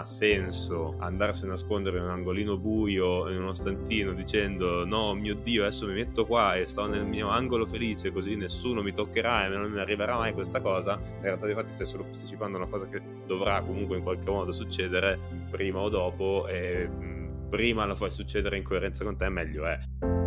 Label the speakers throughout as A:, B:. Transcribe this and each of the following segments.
A: ha senso andarsi a nascondere in un angolino buio, in uno stanzino, dicendo no, mio Dio, adesso mi metto qua e sto nel mio angolo felice, così nessuno mi toccherà e non mi arriverà mai questa cosa, in realtà di fatti stai solo posticipando una cosa che dovrà comunque in qualche modo succedere prima o dopo e mm, prima la fai succedere in coerenza con te meglio è.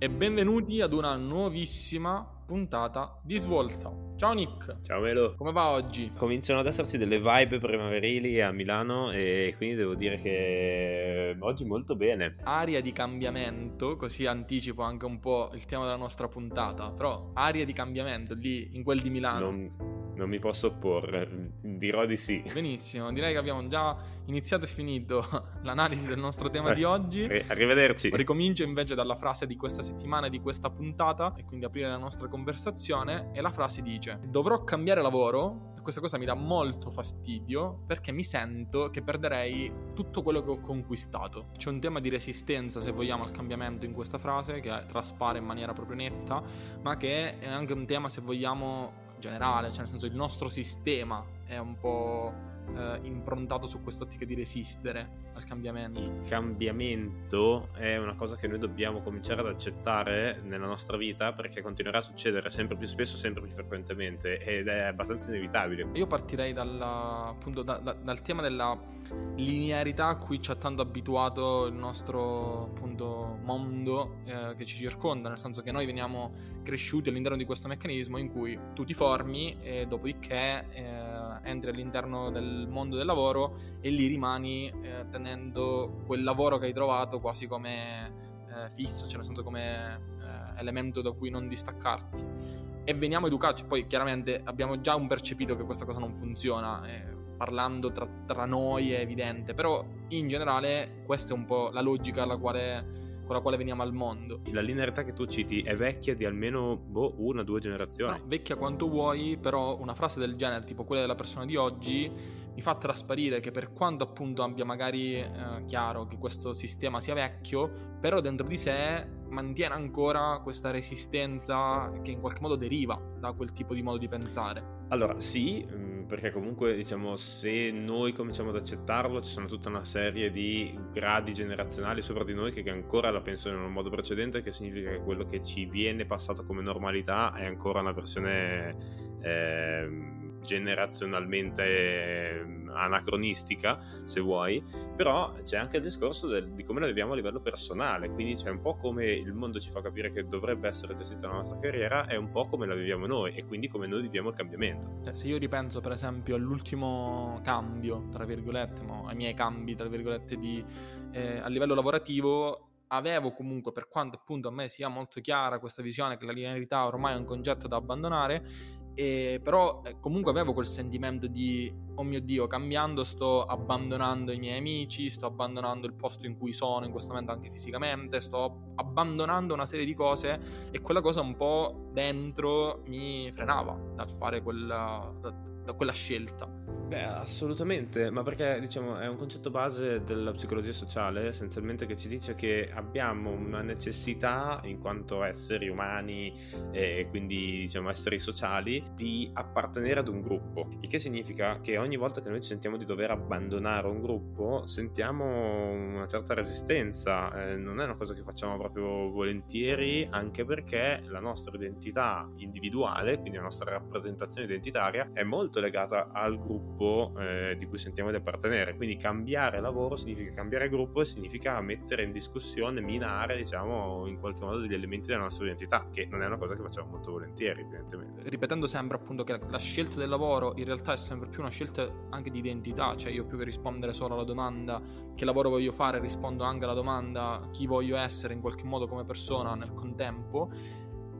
B: E benvenuti ad una nuovissima puntata di Svolta. Ciao Nick.
A: Ciao Melo.
B: Come va oggi?
A: Cominciano ad esserci delle vibe primaverili a Milano e quindi devo dire che oggi molto bene.
B: Aria di cambiamento, così anticipo anche un po' il tema della nostra puntata, però aria di cambiamento lì in quel di Milano.
A: Non non mi posso opporre, dirò di sì.
B: Benissimo, direi che abbiamo già iniziato e finito l'analisi del nostro tema di oggi.
A: Arrivederci.
B: Ricomincio invece dalla frase di questa settimana e di questa puntata e quindi aprire la nostra conversazione e la frase dice dovrò cambiare lavoro e questa cosa mi dà molto fastidio perché mi sento che perderei tutto quello che ho conquistato. C'è un tema di resistenza se vogliamo al cambiamento in questa frase che traspare in maniera proprio netta ma che è anche un tema se vogliamo generale, cioè nel senso il nostro sistema è un po' eh, improntato su quest'ottica di resistere al cambiamento.
A: Il cambiamento è una cosa che noi dobbiamo cominciare ad accettare nella nostra vita perché continuerà a succedere sempre più spesso, sempre più frequentemente ed è abbastanza inevitabile.
B: Io partirei dalla, appunto, da, da, dal tema della linearità a cui ci ha tanto abituato il nostro appunto, mondo eh, che ci circonda, nel senso che noi veniamo cresciuti all'interno di questo meccanismo in cui tu ti formi e dopodiché eh, entri all'interno del mondo del lavoro e lì rimani eh, tenendo quel lavoro che hai trovato quasi come eh, fisso, cioè nel senso come eh, elemento da cui non distaccarti. E veniamo educati, poi chiaramente abbiamo già un percepito che questa cosa non funziona, eh, parlando tra, tra noi è evidente, però in generale questa è un po' la logica alla quale con la quale veniamo al mondo.
A: La linearità che tu citi è vecchia di almeno boh, una o due generazioni.
B: No, vecchia quanto vuoi, però una frase del genere, tipo quella della persona di oggi, mi fa trasparire che per quanto appunto abbia magari eh, chiaro che questo sistema sia vecchio, però dentro di sé mantiene ancora questa resistenza che in qualche modo deriva da quel tipo di modo di pensare.
A: Allora, sì, mm, perché comunque diciamo se noi cominciamo ad accettarlo ci sono tutta una serie di gradi generazionali sopra di noi che ancora la pensano in un modo precedente, che significa che quello che ci viene passato come normalità è ancora una versione... Eh, generazionalmente anacronistica, se vuoi, però c'è anche il discorso del, di come la viviamo a livello personale, quindi c'è un po' come il mondo ci fa capire che dovrebbe essere gestita la nostra carriera, è un po' come la viviamo noi e quindi come noi viviamo il cambiamento.
B: Cioè, se io ripenso per esempio all'ultimo cambio, tra virgolette, ai miei cambi, tra virgolette, di, eh, a livello lavorativo, avevo comunque, per quanto appunto a me sia molto chiara questa visione che la linearità ormai è un concetto da abbandonare, e però eh, comunque avevo quel sentimento di oh mio dio cambiando sto abbandonando i miei amici sto abbandonando il posto in cui sono in questo momento anche fisicamente sto abbandonando una serie di cose e quella cosa un po' dentro mi frenava dal fare quella, da, da quella scelta.
A: Beh, assolutamente, ma perché diciamo è un concetto base della psicologia sociale essenzialmente che ci dice che abbiamo una necessità in quanto esseri umani e quindi diciamo esseri sociali di appartenere ad un gruppo, il che significa che ogni volta che noi ci sentiamo di dover abbandonare un gruppo sentiamo una certa resistenza, eh, non è una cosa che facciamo proprio volentieri anche perché la nostra identità individuale, quindi la nostra rappresentazione identitaria è molto legata al gruppo eh, di cui sentiamo di appartenere. Quindi cambiare lavoro significa cambiare gruppo e significa mettere in discussione, minare, diciamo, in qualche modo degli elementi della nostra identità, che non è una cosa che facciamo molto volentieri, evidentemente.
B: Ripetendo sempre appunto che la scelta del lavoro in realtà è sempre più una scelta anche di identità, cioè io più che rispondere solo alla domanda che lavoro voglio fare, rispondo anche alla domanda chi voglio essere in qualche modo come persona nel contempo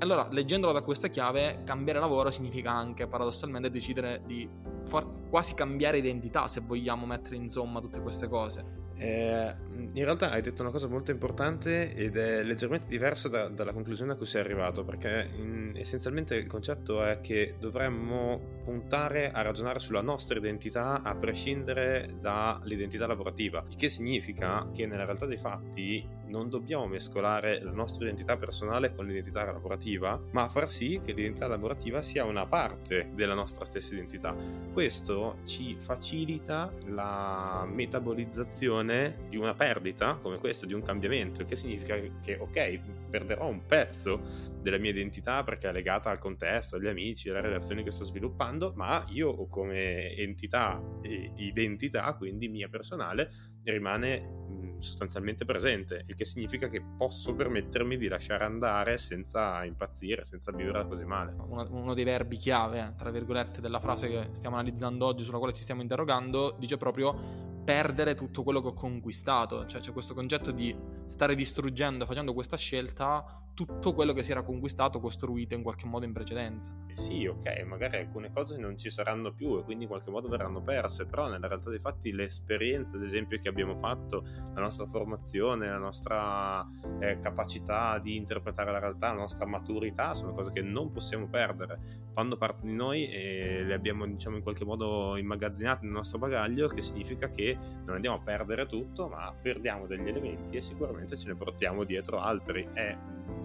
B: allora, leggendola da questa chiave, cambiare lavoro significa anche paradossalmente decidere di far quasi cambiare identità se vogliamo mettere insomma tutte queste cose.
A: Eh, in realtà hai detto una cosa molto importante ed è leggermente diversa da, dalla conclusione a cui sei arrivato, perché in, essenzialmente il concetto è che dovremmo puntare a ragionare sulla nostra identità a prescindere dall'identità lavorativa, il che significa che nella realtà dei fatti non dobbiamo mescolare la nostra identità personale con l'identità lavorativa, ma far sì che l'identità lavorativa sia una parte della nostra stessa identità. Questo ci facilita la metabolizzazione di una perdita come questa, di un cambiamento, che significa che ok, perderò un pezzo della mia identità perché è legata al contesto, agli amici, alle relazioni che sto sviluppando, ma io come entità e identità, quindi mia personale, rimane sostanzialmente presente, il che significa che posso permettermi di lasciare andare senza impazzire, senza vivere così male.
B: Uno, uno dei verbi chiave, tra virgolette, della frase che stiamo analizzando oggi, sulla quale ci stiamo interrogando, dice proprio perdere tutto quello che ho conquistato, cioè c'è questo concetto di stare distruggendo facendo questa scelta tutto quello che si era conquistato, costruito in qualche modo in precedenza.
A: Sì, ok, magari alcune cose non ci saranno più e quindi in qualche modo verranno perse, però nella realtà dei fatti le esperienze, ad esempio, che abbiamo fatto, la nostra formazione, la nostra eh, capacità di interpretare la realtà, la nostra maturità, sono cose che non possiamo perdere. Fanno parte di noi e le abbiamo, diciamo, in qualche modo immagazzinate nel nostro bagaglio, che significa che non andiamo a perdere tutto, ma perdiamo degli elementi e sicuramente ce ne portiamo dietro altri. È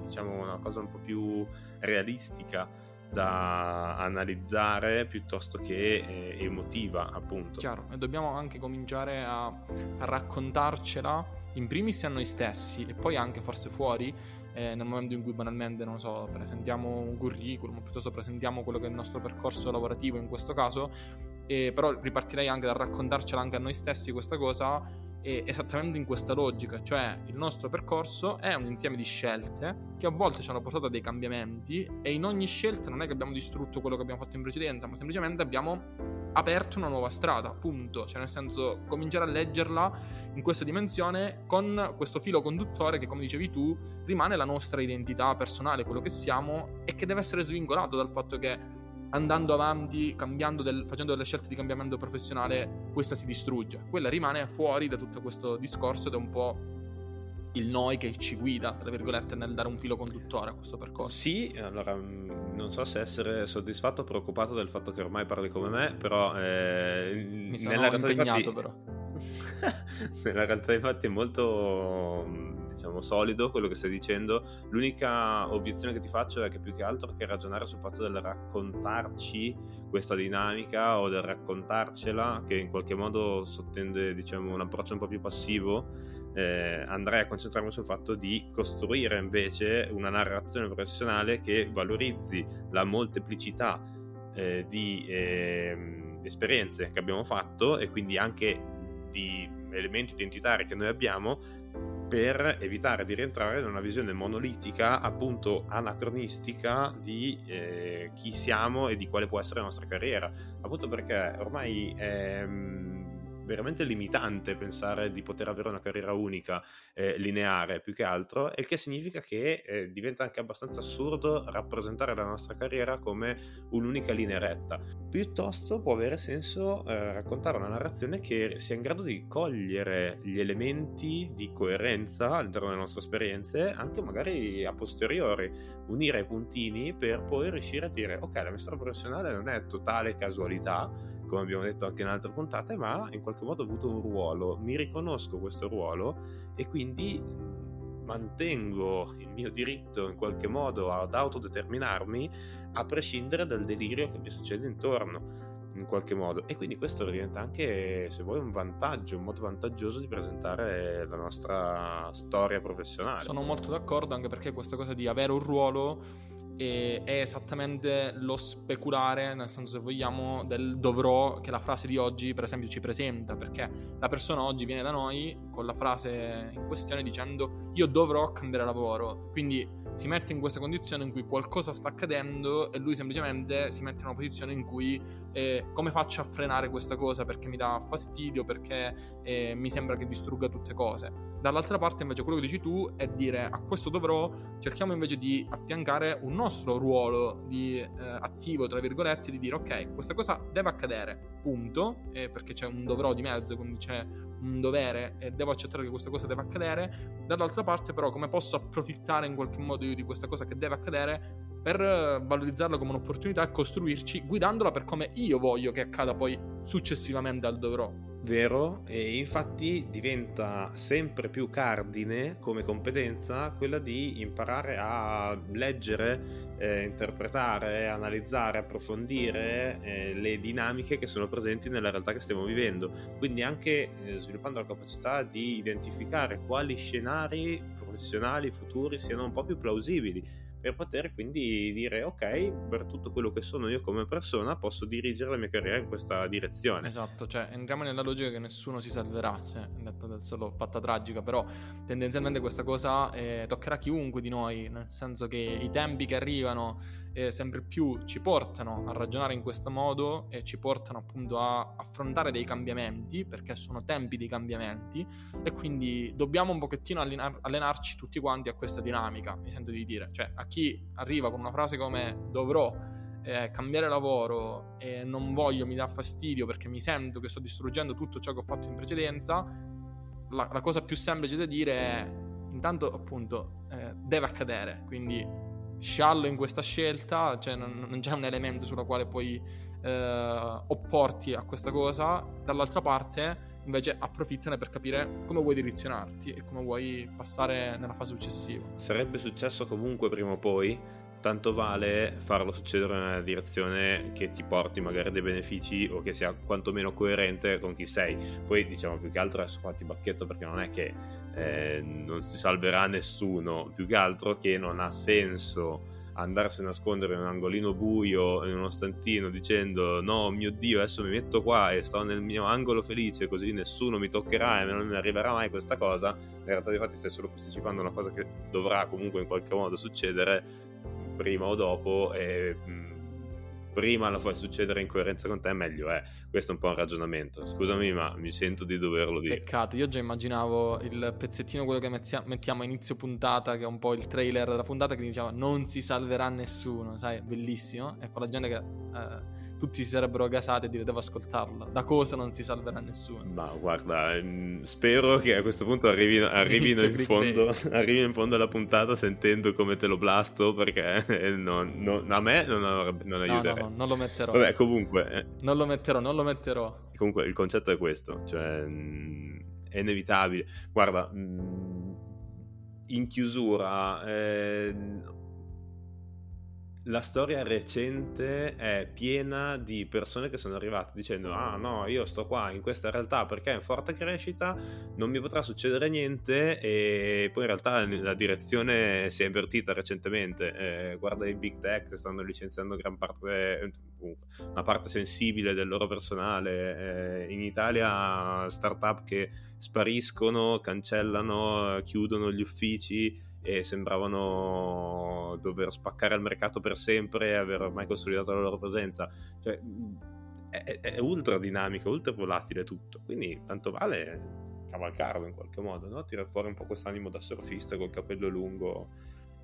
A: diciamo una cosa un po' più realistica da analizzare piuttosto che eh, emotiva appunto.
B: Chiaro e dobbiamo anche cominciare a, a, raccontarcela in primis a noi stessi e poi anche forse fuori eh, nel momento in cui banalmente non so presentiamo un curriculum piuttosto presentiamo quello che è il nostro percorso lavorativo in questo caso e però ripartirei anche dal raccontarcela anche a noi stessi questa cosa esattamente in questa logica, cioè il nostro percorso è un insieme di scelte che a volte ci hanno portato a dei cambiamenti e in ogni scelta non è che abbiamo distrutto quello che abbiamo fatto in precedenza, ma semplicemente abbiamo aperto una nuova strada, punto, cioè nel senso cominciare a leggerla in questa dimensione con questo filo conduttore che come dicevi tu rimane la nostra identità personale, quello che siamo e che deve essere svincolato dal fatto che andando avanti, del, facendo delle scelte di cambiamento professionale, questa si distrugge. Quella rimane fuori da tutto questo discorso ed è un po' il noi che ci guida, tra virgolette, nel dare un filo conduttore a questo percorso.
A: Sì, allora mm, non so se essere soddisfatto o preoccupato del fatto che ormai parli come me, però... Eh,
B: Mi sono nella impegnato fatti... però.
A: nella realtà infatti è molto diciamo solido quello che stai dicendo. L'unica obiezione che ti faccio è che più che altro che ragionare sul fatto del raccontarci questa dinamica o del raccontarcela che in qualche modo sottende diciamo un approccio un po' più passivo eh, andrei a concentrarmi sul fatto di costruire invece una narrazione professionale che valorizzi la molteplicità eh, di eh, esperienze che abbiamo fatto e quindi anche di elementi identitari che noi abbiamo per evitare di rientrare in una visione monolitica, appunto anacronistica di eh, chi siamo e di quale può essere la nostra carriera. Appunto perché ormai ehm, veramente limitante pensare di poter avere una carriera unica, eh, lineare più che altro, il che significa che eh, diventa anche abbastanza assurdo rappresentare la nostra carriera come un'unica linea retta. Piuttosto può avere senso eh, raccontare una narrazione che sia in grado di cogliere gli elementi di coerenza all'interno delle nostre esperienze, anche magari a posteriori, unire i puntini per poi riuscire a dire ok, la mia storia professionale non è totale casualità, come abbiamo detto anche in altre puntate, ma in qualche modo ho avuto un ruolo, mi riconosco questo ruolo e quindi mantengo il mio diritto in qualche modo ad autodeterminarmi a prescindere dal delirio che mi succede intorno in qualche modo. E quindi questo diventa anche se vuoi un vantaggio un modo vantaggioso di presentare la nostra storia professionale.
B: Sono molto d'accordo anche perché questa cosa di avere un ruolo e è esattamente lo speculare, nel senso se vogliamo, del dovrò che la frase di oggi per esempio ci presenta, perché la persona oggi viene da noi con la frase in questione dicendo io dovrò cambiare lavoro, quindi si mette in questa condizione in cui qualcosa sta accadendo e lui semplicemente si mette in una posizione in cui eh, come faccio a frenare questa cosa? Perché mi dà fastidio, perché eh, mi sembra che distrugga tutte cose. Dall'altra parte invece quello che dici tu è dire a questo dovrò cerchiamo invece di affiancare un nostro ruolo di eh, attivo, tra virgolette, di dire ok, questa cosa deve accadere, punto, perché c'è un dovrò di mezzo, quindi c'è un dovere e devo accettare che questa cosa deve accadere. Dall'altra parte, però, come posso approfittare in qualche modo io di questa cosa che deve accadere per valorizzarla come un'opportunità e costruirci guidandola per come io voglio che accada poi successivamente al dovrò.
A: Vero, e infatti diventa sempre più cardine come competenza quella di imparare a leggere, eh, interpretare, analizzare, approfondire eh, le dinamiche che sono presenti nella realtà che stiamo vivendo. Quindi anche eh, sviluppando la capacità di identificare quali scenari professionali futuri siano un po' più plausibili per poter quindi dire ok, per tutto quello che sono io come persona posso dirigere la mia carriera in questa direzione.
B: Esatto, cioè entriamo nella logica che nessuno si salverà, cioè, adesso l'ho fatta tragica, però tendenzialmente questa cosa eh, toccherà chiunque di noi, nel senso che i tempi che arrivano eh, sempre più ci portano a ragionare in questo modo e ci portano appunto a affrontare dei cambiamenti, perché sono tempi di cambiamenti e quindi dobbiamo un pochettino allenar- allenarci tutti quanti a questa dinamica, mi sento di dire, cioè a chi arriva con una frase come dovrò eh, cambiare lavoro e non voglio, mi dà fastidio perché mi sento che sto distruggendo tutto ciò che ho fatto in precedenza, la, la cosa più semplice da dire è intanto appunto eh, deve accadere, quindi sciallo in questa scelta, cioè non, non c'è un elemento sulla quale puoi eh, opporti a questa cosa, dall'altra parte invece approfittane per capire come vuoi direzionarti e come vuoi passare nella fase successiva.
A: Sarebbe successo comunque prima o poi, tanto vale farlo succedere nella direzione che ti porti magari dei benefici o che sia quantomeno coerente con chi sei. Poi diciamo più che altro adesso qua ti bacchetto perché non è che eh, non si salverà nessuno, più che altro che non ha senso andarsi a nascondere in un angolino buio in uno stanzino dicendo no mio dio adesso mi metto qua e sto nel mio angolo felice così nessuno mi toccherà e non mi arriverà mai questa cosa in realtà di fatti stai solo posticipando una cosa che dovrà comunque in qualche modo succedere prima o dopo e mm, prima la fai succedere in coerenza con te, meglio è. Questo è un po' un ragionamento. Scusami, ma mi sento di doverlo dire.
B: Peccato, io già immaginavo il pezzettino, quello che mettiamo a inizio puntata, che è un po' il trailer della puntata, che diceva non si salverà nessuno, sai, bellissimo. Ecco, la gente che... Eh, tutti si sarebbero gasati e dire devo ascoltarla. Da cosa non si salverà nessuno?
A: No, guarda, ehm, spero che a questo punto arrivino, arrivino, in, fondo, arrivino in fondo alla puntata sentendo come te lo blasto perché eh, non, non, a me non, non aiuterà.
B: No, no, no, non lo metterò.
A: Vabbè, comunque... Eh,
B: non lo metterò, non lo metterò.
A: Comunque il concetto è questo, cioè mm, è inevitabile. Guarda, mm, in chiusura... Eh, la storia recente è piena di persone che sono arrivate dicendo ah no io sto qua in questa realtà perché è in forte crescita non mi potrà succedere niente e poi in realtà la direzione si è invertita recentemente. Eh, guarda i big tech stanno licenziando gran parte una parte sensibile del loro personale. Eh, in Italia startup che spariscono cancellano chiudono gli uffici e sembravano dover spaccare il mercato per sempre e aver ormai consolidato la loro presenza. Cioè, è, è ultra dinamico, ultra volatile tutto. Quindi tanto vale cavalcarlo in qualche modo, no? Tirare fuori un po' quest'animo da surfista col capello lungo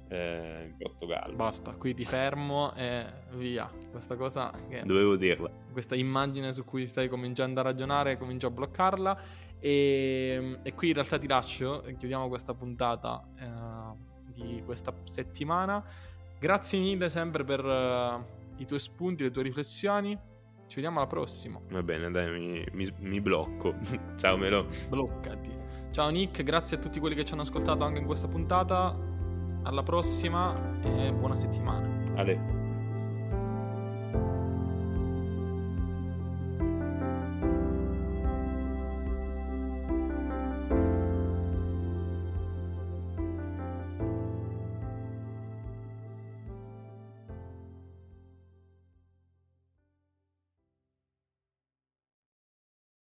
A: eh, in Portogallo.
B: Basta, qui ti fermo e via. Questa cosa che...
A: Dovevo dirla.
B: Questa immagine su cui stai cominciando a ragionare, comincio a bloccarla. E, e qui in realtà ti lascio, chiudiamo questa puntata eh, di questa settimana. Grazie mille sempre per uh, i tuoi spunti, le tue riflessioni. Ci vediamo alla prossima.
A: Va bene, dai, mi, mi, mi blocco. Ciao Melo.
B: Bloccati. Ciao Nick, grazie a tutti quelli che ci hanno ascoltato anche in questa puntata alla prossima e buona settimana.
A: Ale.